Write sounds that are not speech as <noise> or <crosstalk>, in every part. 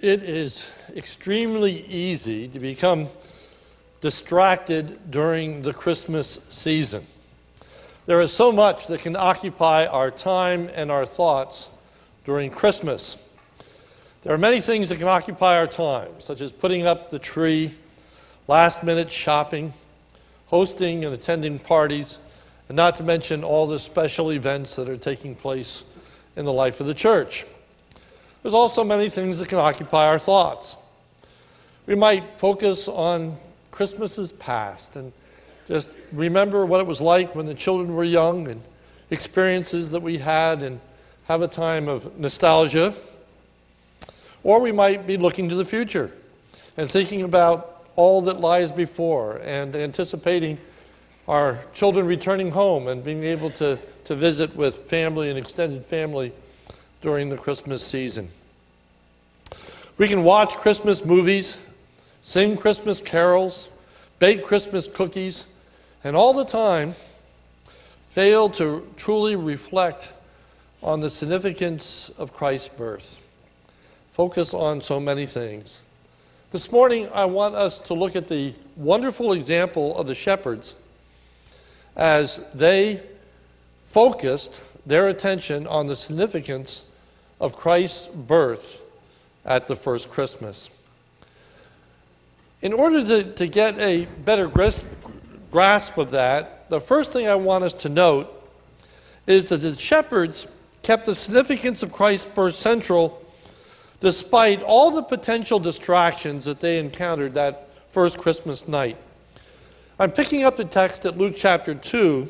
it is extremely easy to become distracted during the Christmas season. There is so much that can occupy our time and our thoughts during Christmas. There are many things that can occupy our time, such as putting up the tree, last minute shopping, hosting and attending parties, and not to mention all the special events that are taking place in the life of the church. There's also many things that can occupy our thoughts. We might focus on Christmases past and just remember what it was like when the children were young and experiences that we had and have a time of nostalgia. Or we might be looking to the future and thinking about all that lies before and anticipating our children returning home and being able to, to visit with family and extended family during the Christmas season. We can watch Christmas movies, sing Christmas carols, bake Christmas cookies, and all the time fail to truly reflect on the significance of Christ's birth. Focus on so many things. This morning, I want us to look at the wonderful example of the shepherds as they focused their attention on the significance of Christ's birth at the first Christmas. In order to, to get a better grasp of that, the first thing I want us to note is that the shepherds kept the significance of Christ's birth central despite all the potential distractions that they encountered that first Christmas night. I'm picking up the text at Luke chapter 2,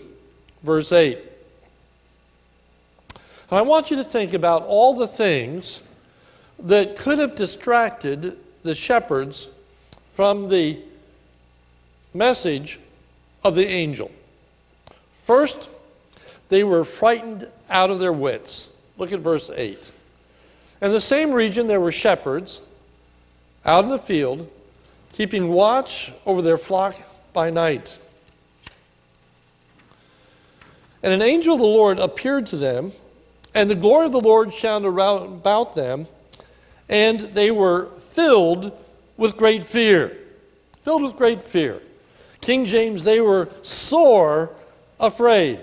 verse 8. And I want you to think about all the things that could have distracted the shepherds from the message of the angel. First, they were frightened out of their wits. Look at verse 8. In the same region, there were shepherds out in the field, keeping watch over their flock by night. And an angel of the Lord appeared to them, and the glory of the Lord shone around about them, and they were filled with great fear. Filled with great fear. King James, they were sore afraid,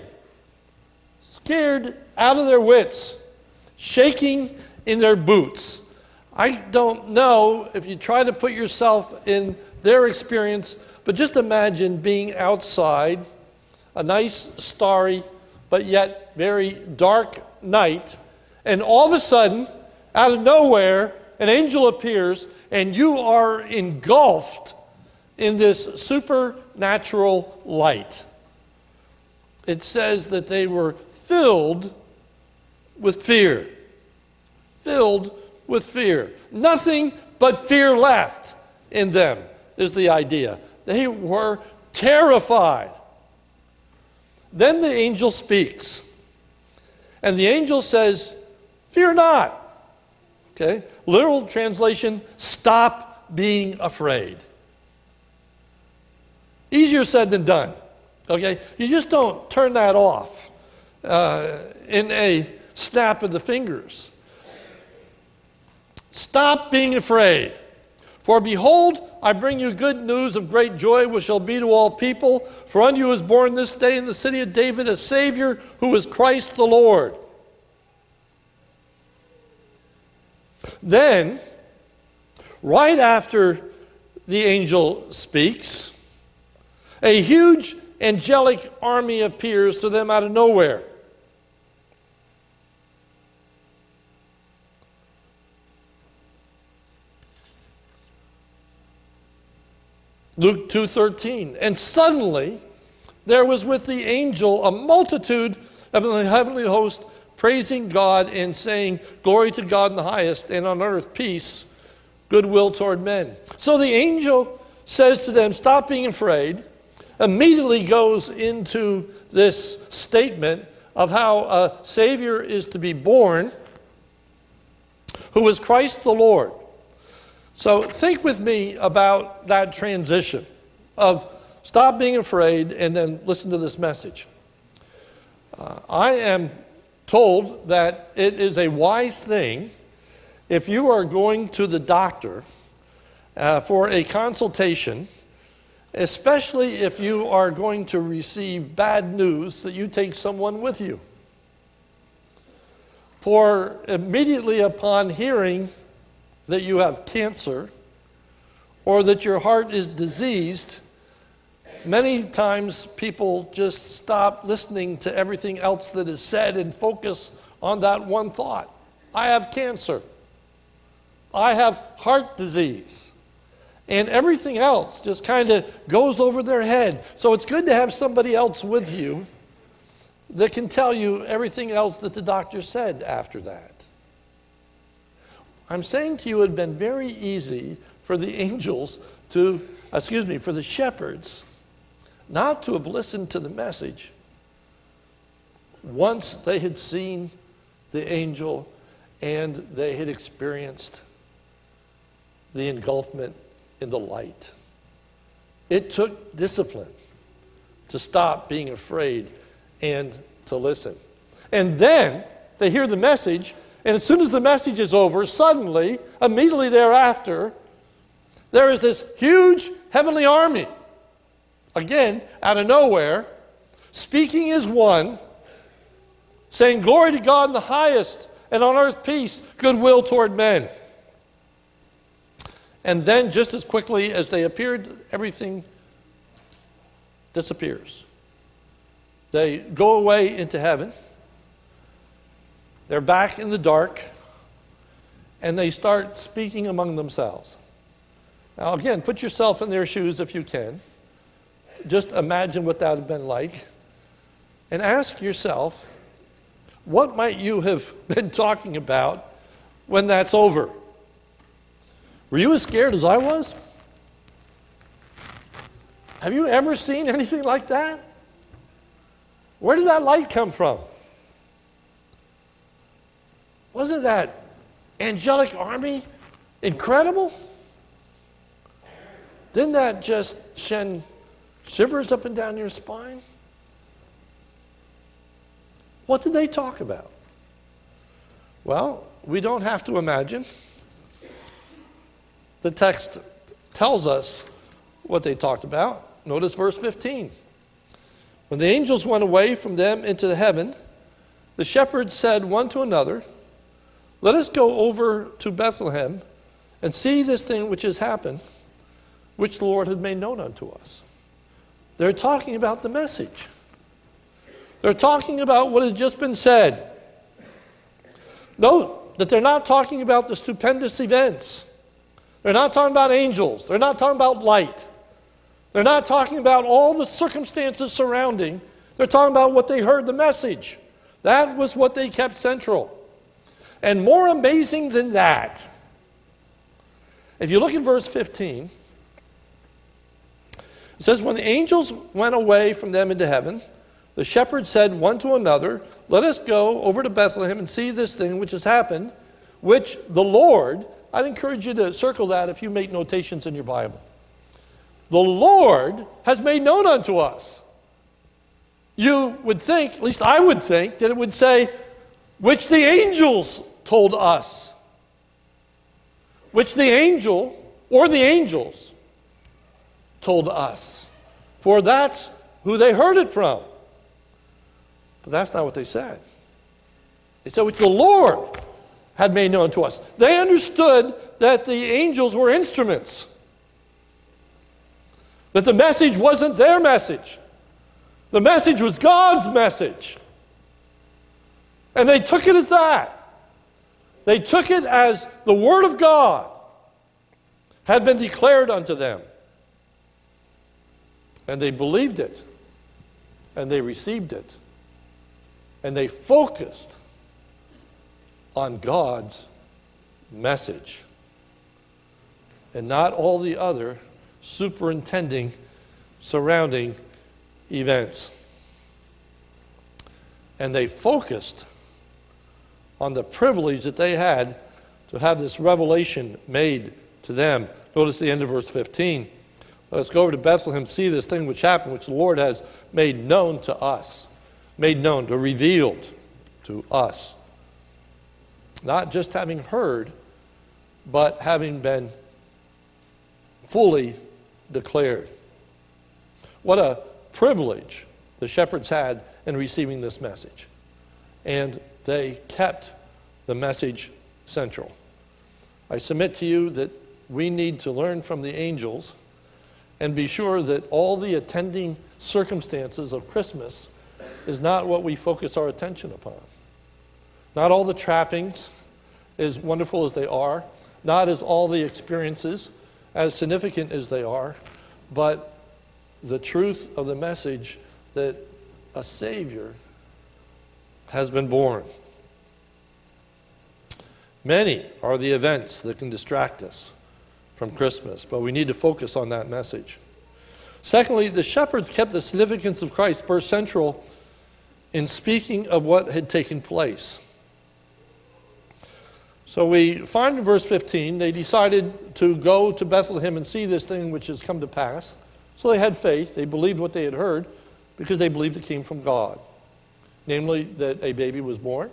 scared out of their wits, shaking in their boots. I don't know if you try to put yourself in their experience, but just imagine being outside, a nice, starry, but yet very dark night, and all of a sudden, out of nowhere, an angel appears, and you are engulfed in this supernatural light. It says that they were filled with fear filled with fear. Nothing but fear left in them, is the idea. They were terrified. Then the angel speaks. And the angel says, Fear not. Okay? Literal translation stop being afraid. Easier said than done. Okay? You just don't turn that off uh, in a snap of the fingers. Stop being afraid. For behold, I bring you good news of great joy, which shall be to all people. For unto you is born this day in the city of David a Savior, who is Christ the Lord. Then, right after the angel speaks, a huge angelic army appears to them out of nowhere. Luke 2:13. And suddenly there was with the angel a multitude of the heavenly host praising God and saying, Glory to God in the highest, and on earth peace, goodwill toward men. So the angel says to them, Stop being afraid, immediately goes into this statement of how a Savior is to be born, who is Christ the Lord. So think with me about that transition of stop being afraid and then listen to this message. Uh, I am told that it is a wise thing if you are going to the doctor uh, for a consultation, especially if you are going to receive bad news, that you take someone with you. For immediately upon hearing that you have cancer or that your heart is diseased, many times people just stop listening to everything else that is said and focus on that one thought I have cancer. I have heart disease. And everything else just kind of goes over their head. So it's good to have somebody else with you that can tell you everything else that the doctor said after that. I'm saying to you, it had been very easy for the angels to, excuse me, for the shepherds not to have listened to the message once they had seen the angel and they had experienced the engulfment in the light. It took discipline to stop being afraid and to listen. And then they hear the message, and as soon as the message is over, suddenly, immediately thereafter, there is this huge heavenly army. Again, out of nowhere, speaking as one, saying, Glory to God in the highest, and on earth peace, goodwill toward men. And then, just as quickly as they appeared, everything disappears. They go away into heaven. They're back in the dark. And they start speaking among themselves. Now, again, put yourself in their shoes if you can. Just imagine what that would have been like. And ask yourself, what might you have <laughs> been talking about when that's over? Were you as scared as I was? Have you ever seen anything like that? Where did that light come from? Wasn't that angelic army incredible? Didn't that just send shivers up and down your spine? What did they talk about? Well, we don't have to imagine. The text tells us what they talked about. Notice verse 15. When the angels went away from them into the heaven, the shepherds said one to another, Let us go over to Bethlehem and see this thing which has happened, which the Lord had made known unto us. They're talking about the message. They're talking about what has just been said. Note that they're not talking about the stupendous events. They're not talking about angels. They're not talking about light. They're not talking about all the circumstances surrounding. They're talking about what they heard the message. That was what they kept central. And more amazing than that, if you look in verse 15, it says, When the angels went away from them into heaven, the shepherds said one to another, Let us go over to Bethlehem and see this thing which has happened, which the Lord I'd encourage you to circle that if you make notations in your Bible. The Lord has made known unto us. You would think, at least I would think, that it would say, which the angels told us. Which the angel or the angels told us. For that's who they heard it from. But that's not what they said. They said, which the Lord had made known to us. They understood that the angels were instruments, that the message wasn't their message, the message was God's message. And they took it as that. They took it as the Word of God had been declared unto them. And they believed it. And they received it. And they focused on God's message and not all the other superintending surrounding events. And they focused on the privilege that they had to have this revelation made to them. Notice the end of verse 15. Let's go over to Bethlehem, see this thing which happened, which the Lord has made known to us, made known, to revealed to us not just having heard, but having been fully declared. What a privilege the shepherds had in receiving this message. And they kept the message central. I submit to you that we need to learn from the angels and be sure that all the attending circumstances of Christmas is not what we focus our attention upon. Not all the trappings, as wonderful as they are, not as all the experiences, as significant as they are, but the truth of the message that a Savior has been born. Many are the events that can distract us from Christmas, but we need to focus on that message. Secondly, the shepherds kept the significance of Christ birth central in speaking of what had taken place. So we find in verse 15, they decided to go to Bethlehem and see this thing which has come to pass. So they had faith. They believed what they had heard because they believed it came from God. Namely, that a baby was born.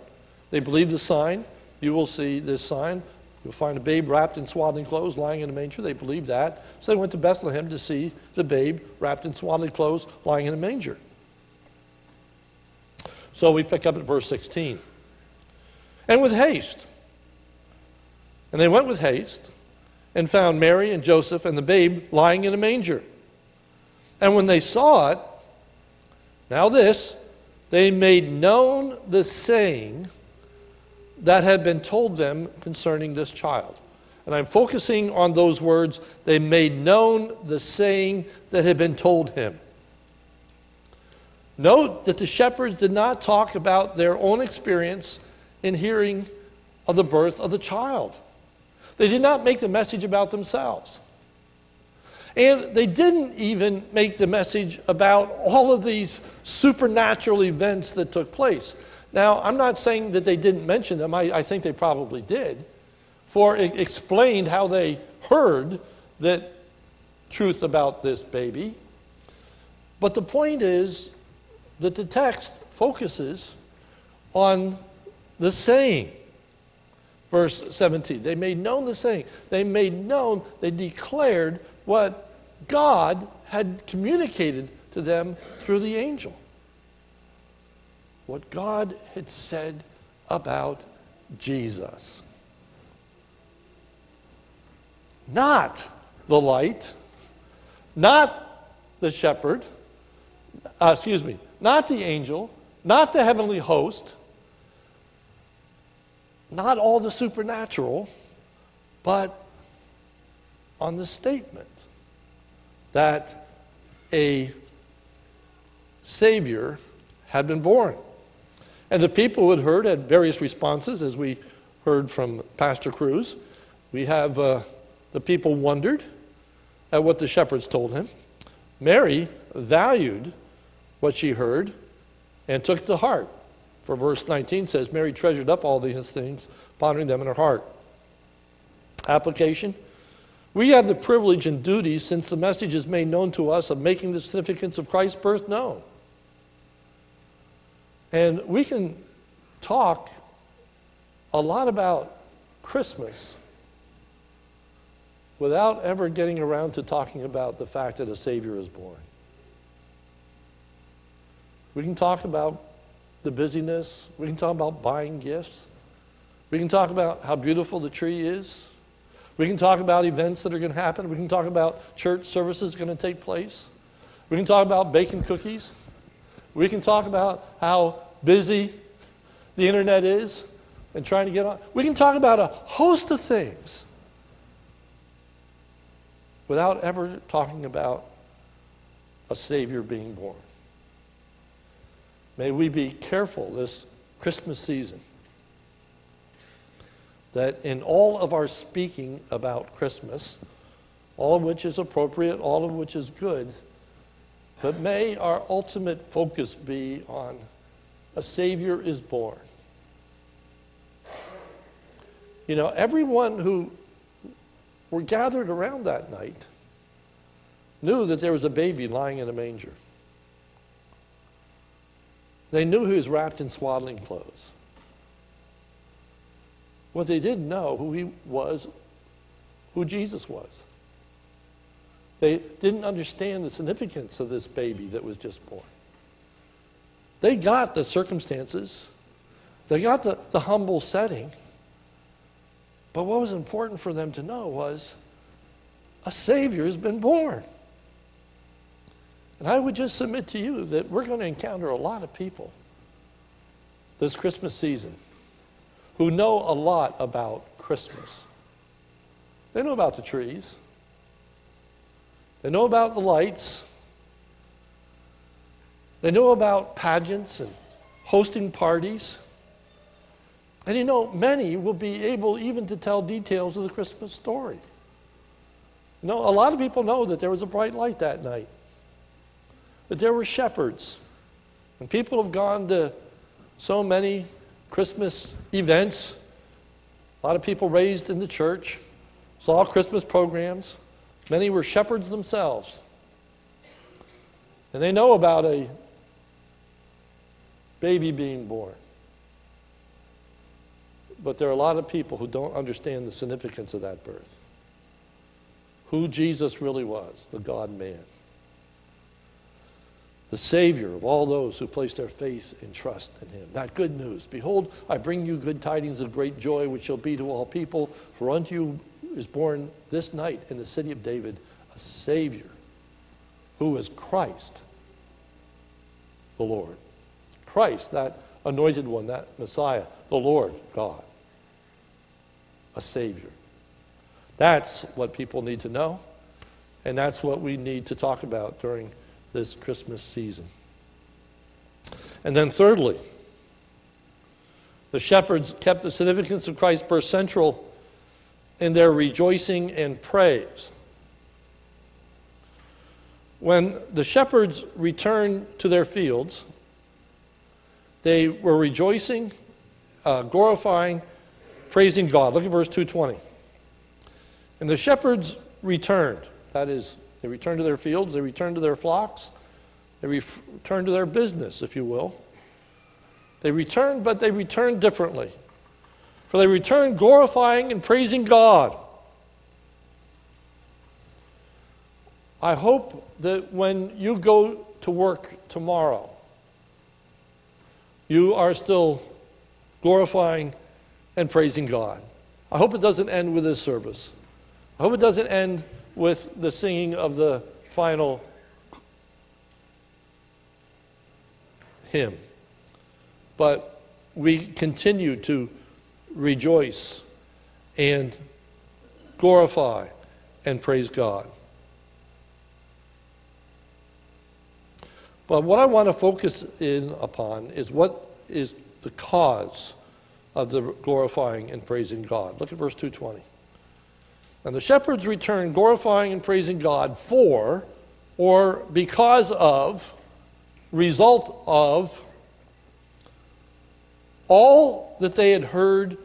They believed the sign. You will see this sign. You'll find a babe wrapped in swaddling clothes lying in a manger. They believed that. So they went to Bethlehem to see the babe wrapped in swaddling clothes lying in a manger. So we pick up at verse 16. And with haste. And they went with haste and found Mary and Joseph and the babe lying in a manger. And when they saw it, now this, they made known the saying that had been told them concerning this child. And I'm focusing on those words. They made known the saying that had been told him. Note that the shepherds did not talk about their own experience in hearing of the birth of the child. They did not make the message about themselves. And they didn't even make the message about all of these supernatural events that took place. Now, I'm not saying that they didn't mention them, I, I think they probably did, for it explained how they heard that truth about this baby. But the point is that the text focuses on the saying. Verse 17. They made known the saying. They made known, they declared what God had communicated to them through the angel. What God had said about Jesus. Not the light, not the shepherd, uh, excuse me, not the angel, not the heavenly host, not all the supernatural, but on the statement that a Savior had been born. And the people who had heard had various responses, as we heard from Pastor Cruz. We have uh, the people wondered at what the shepherds told him. Mary valued what she heard and took to heart. For verse 19 says, Mary treasured up all these things, pondering them in her heart. Application We have the privilege and duty, since the message is made known to us, of making the significance of Christ's birth known. And we can talk a lot about Christmas without ever getting around to talking about the fact that a Savior is born. We can talk about the busyness. We can talk about buying gifts. We can talk about how beautiful the tree is. We can talk about events that are going to happen. We can talk about church services going to take place. We can talk about baking cookies. We can talk about how busy the internet is and trying to get on. We can talk about a host of things without ever talking about a Savior being born. May we be careful this Christmas season that in all of our speaking about Christmas, all of which is appropriate, all of which is good, but may our ultimate focus be on a Savior is born. You know, everyone who were gathered around that night knew that there was a baby lying in a manger. They knew he was wrapped in swaddling clothes. What they didn't know who he was who Jesus was. They didn't understand the significance of this baby that was just born. They got the circumstances, they got the, the humble setting. But what was important for them to know was a Savior has been born. And I would just submit to you that we're going to encounter a lot of people this Christmas season who know a lot about Christmas. They know about the trees, they know about the lights, they know about pageants and hosting parties. And you know, many will be able even to tell details of the Christmas story. You know, a lot of people know that there was a bright light that night, that there were shepherds. And people have gone to so many Christmas events. A lot of people raised in the church, saw Christmas programs. Many were shepherds themselves. And they know about a baby being born. But there are a lot of people who don't understand the significance of that birth. Who Jesus really was, the God man. The Savior of all those who place their faith and trust in Him. That good news. Behold, I bring you good tidings of great joy, which shall be to all people. For unto you is born this night in the city of David a Savior, who is Christ the Lord. Christ, that anointed one, that Messiah, the Lord God a Savior. That's what people need to know, and that's what we need to talk about during this Christmas season. And then, thirdly, the shepherds kept the significance of Christ's birth central in their rejoicing and praise. When the shepherds returned to their fields, they were rejoicing, uh, glorifying, praising God. Look at verse 220. And the shepherds returned. That is, they returned to their fields, they returned to their flocks, they returned to their business, if you will. They returned, but they returned differently. For they returned glorifying and praising God. I hope that when you go to work tomorrow, you are still glorifying and praising God. I hope it doesn't end with this service. I hope it doesn't end with the singing of the final hymn. But we continue to rejoice and glorify and praise God. But what I want to focus in upon is what is the cause of the glorifying and praising God. Look at verse 220. And the shepherds returned glorifying and praising God for, or because of, result of, all that they had heard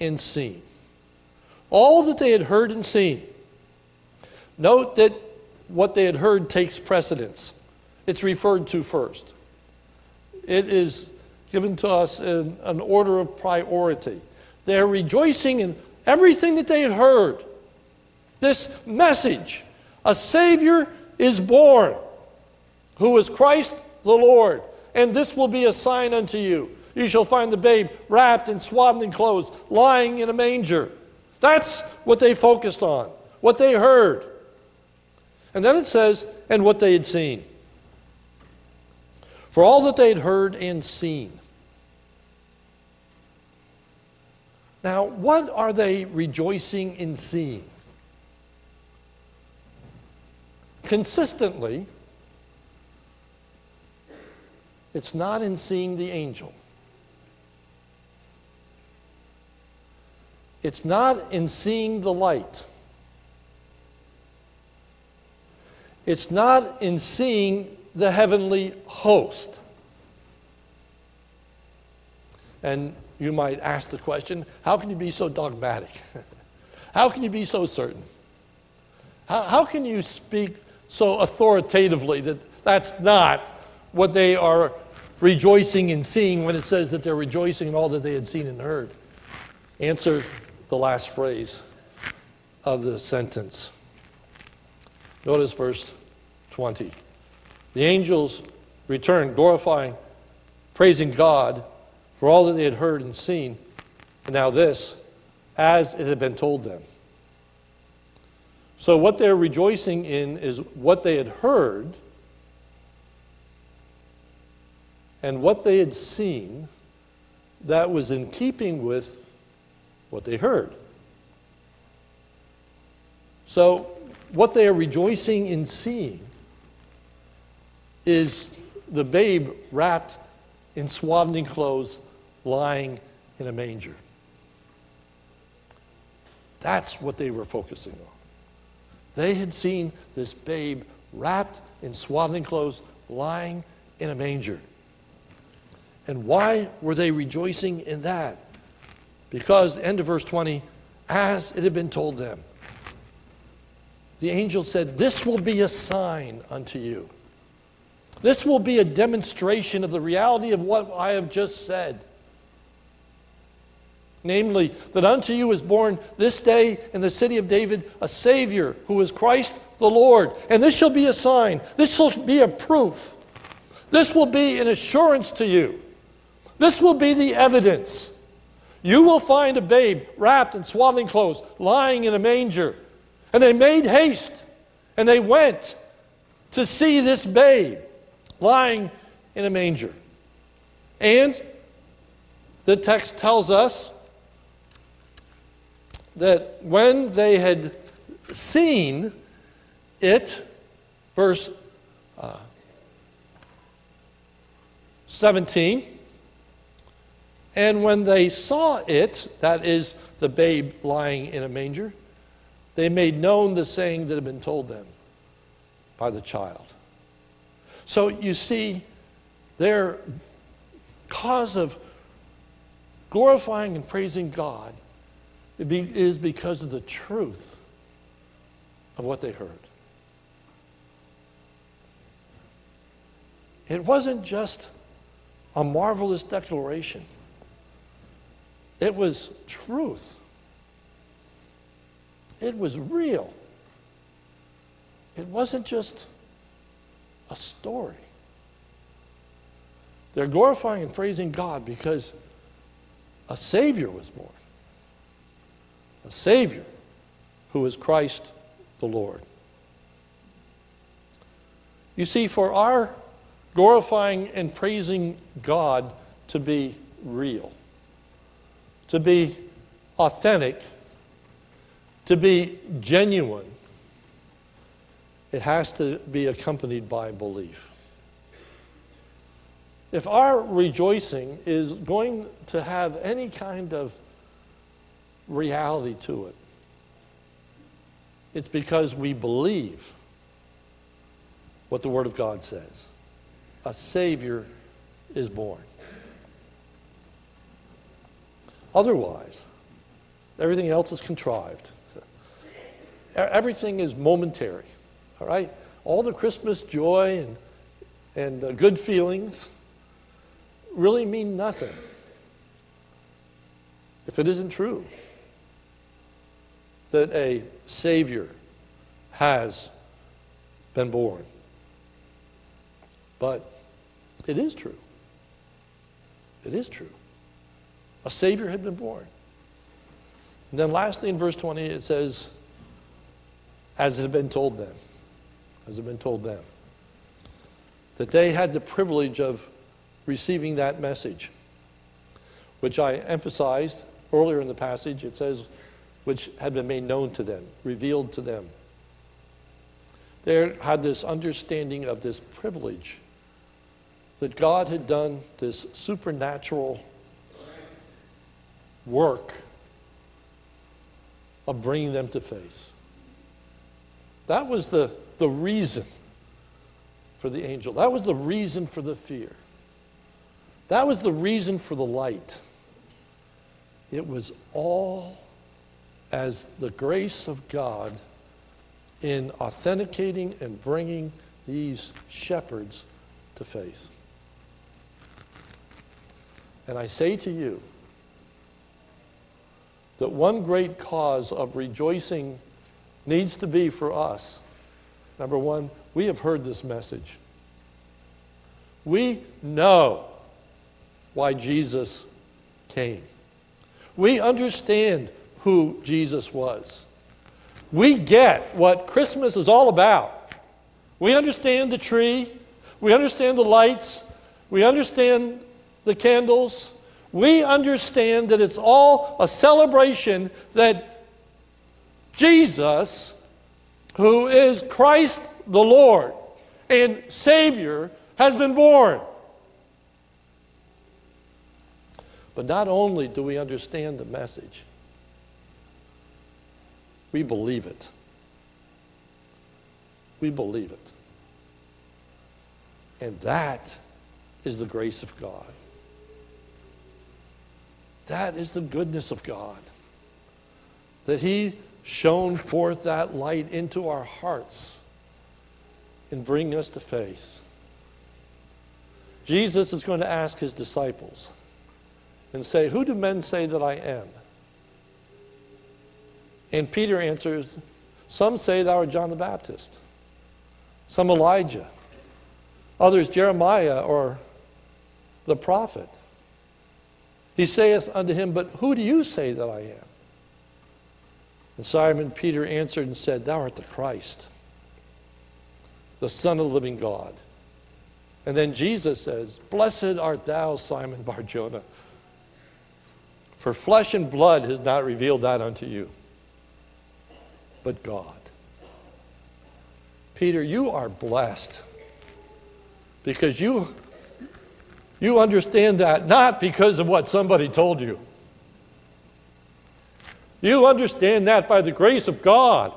and seen. All that they had heard and seen. Note that what they had heard takes precedence. It's referred to first. It is given to us in an order of priority. They're rejoicing in everything that they had heard. This message a Savior is born, who is Christ the Lord, and this will be a sign unto you. You shall find the babe wrapped in swaddling clothes, lying in a manger. That's what they focused on, what they heard. And then it says, and what they had seen for all that they had heard and seen. Now, what are they rejoicing in seeing? Consistently, it's not in seeing the angel. It's not in seeing the light. It's not in seeing the heavenly host. And you might ask the question how can you be so dogmatic? <laughs> how can you be so certain? How, how can you speak so authoritatively that that's not what they are rejoicing in seeing when it says that they're rejoicing in all that they had seen and heard? Answer the last phrase of the sentence. Notice verse 20. The angels returned, glorifying, praising God for all that they had heard and seen. And now, this, as it had been told them. So, what they're rejoicing in is what they had heard and what they had seen that was in keeping with what they heard. So, what they are rejoicing in seeing is the babe wrapped in swaddling clothes lying in a manger. That's what they were focusing on. They had seen this babe wrapped in swaddling clothes lying in a manger. And why were they rejoicing in that? Because, end of verse 20, as it had been told them, the angel said, This will be a sign unto you. This will be a demonstration of the reality of what I have just said. Namely, that unto you is born this day in the city of David a Savior who is Christ the Lord. And this shall be a sign, this shall be a proof, this will be an assurance to you, this will be the evidence. You will find a babe wrapped in swaddling clothes, lying in a manger. And they made haste and they went to see this babe lying in a manger. And the text tells us that when they had seen it, verse uh, 17, and when they saw it, that is the babe lying in a manger, they made known the saying that had been told them by the child. So you see, their cause of glorifying and praising God is because of the truth of what they heard. It wasn't just a marvelous declaration, it was truth. It was real. It wasn't just a story. They're glorifying and praising God because a Savior was born. A Savior who is Christ the Lord. You see, for our glorifying and praising God to be real, to be authentic, to be genuine, it has to be accompanied by belief. If our rejoicing is going to have any kind of reality to it, it's because we believe what the Word of God says. A Savior is born. Otherwise, everything else is contrived. Everything is momentary. All right? All the Christmas joy and, and uh, good feelings really mean nothing if it isn't true that a Savior has been born. But it is true. It is true. A Savior had been born. And then, lastly, in verse 20, it says, as it had been told them as it had been told them. That they had the privilege of receiving that message, which I emphasized earlier in the passage. It says, which had been made known to them, revealed to them. They had this understanding of this privilege that God had done this supernatural work of bringing them to faith. That was the the reason for the angel. That was the reason for the fear. That was the reason for the light. It was all as the grace of God in authenticating and bringing these shepherds to faith. And I say to you that one great cause of rejoicing needs to be for us number one, we have heard this message. We know why Jesus came. We understand who Jesus was. We get what Christmas is all about. We understand the tree, we understand the lights, we understand the candles. We understand that it's all a celebration that Jesus, who is Christ the Lord and Savior, has been born. But not only do we understand the message, we believe it. We believe it. And that is the grace of God. That is the goodness of God. That He shone forth that light into our hearts and bring us to faith. Jesus is going to ask His disciples and say, Who do men say that I am? And Peter answers, Some say thou art John the Baptist, some Elijah, others Jeremiah or the prophet. He saith unto him, But who do you say that I am? And Simon Peter answered and said, Thou art the Christ, the Son of the living God. And then Jesus says, Blessed art thou, Simon Barjona, for flesh and blood has not revealed that unto you, but God. Peter, you are blessed because you you understand that not because of what somebody told you. You understand that by the grace of God.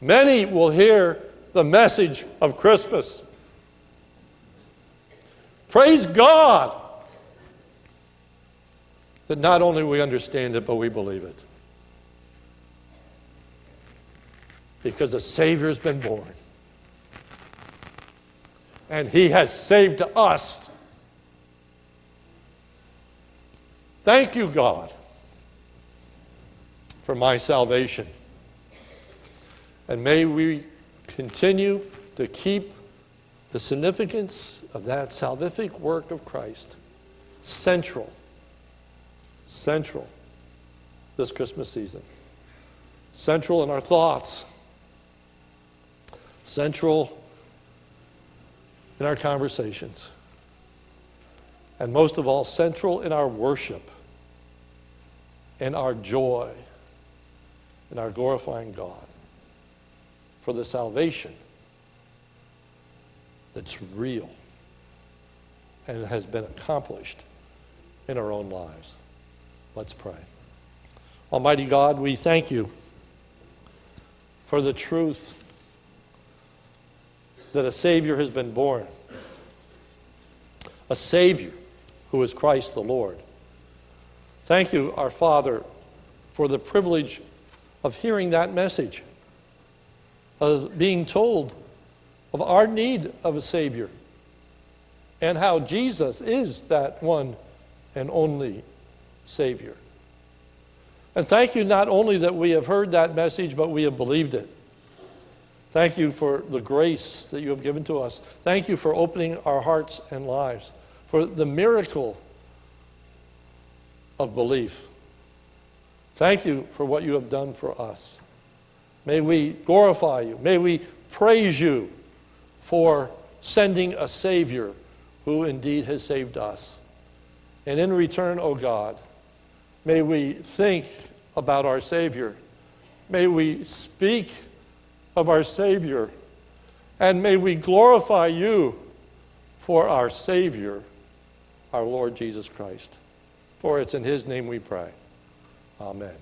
Many will hear the message of Christmas. Praise God that not only we understand it, but we believe it. Because a Savior has been born and he has saved us. Thank you, God, for my salvation. And may we continue to keep the significance of that salvific work of Christ central, central this Christmas season, central in our thoughts, central in our conversations, and most of all, central in our worship and our joy in our glorifying God for the salvation that's real and has been accomplished in our own lives. Let's pray. Almighty God, we thank you for the truth that a Savior has been born. A Savior who is Christ the Lord. Thank you, our Father, for the privilege of hearing that message, of being told of our need of a Savior, and how Jesus is that one and only Savior. And thank you not only that we have heard that message, but we have believed it. Thank you for the grace that you have given to us. Thank you for opening our hearts and lives, for the miracle of belief. Thank you for what you have done for us. May we glorify you. May we praise you for sending a Savior who indeed has saved us. And in return, O oh God, may we think about our Savior. May we speak of our Savior. And may we glorify you for our Savior, our Lord Jesus Christ. For it's in His name we pray. Amen.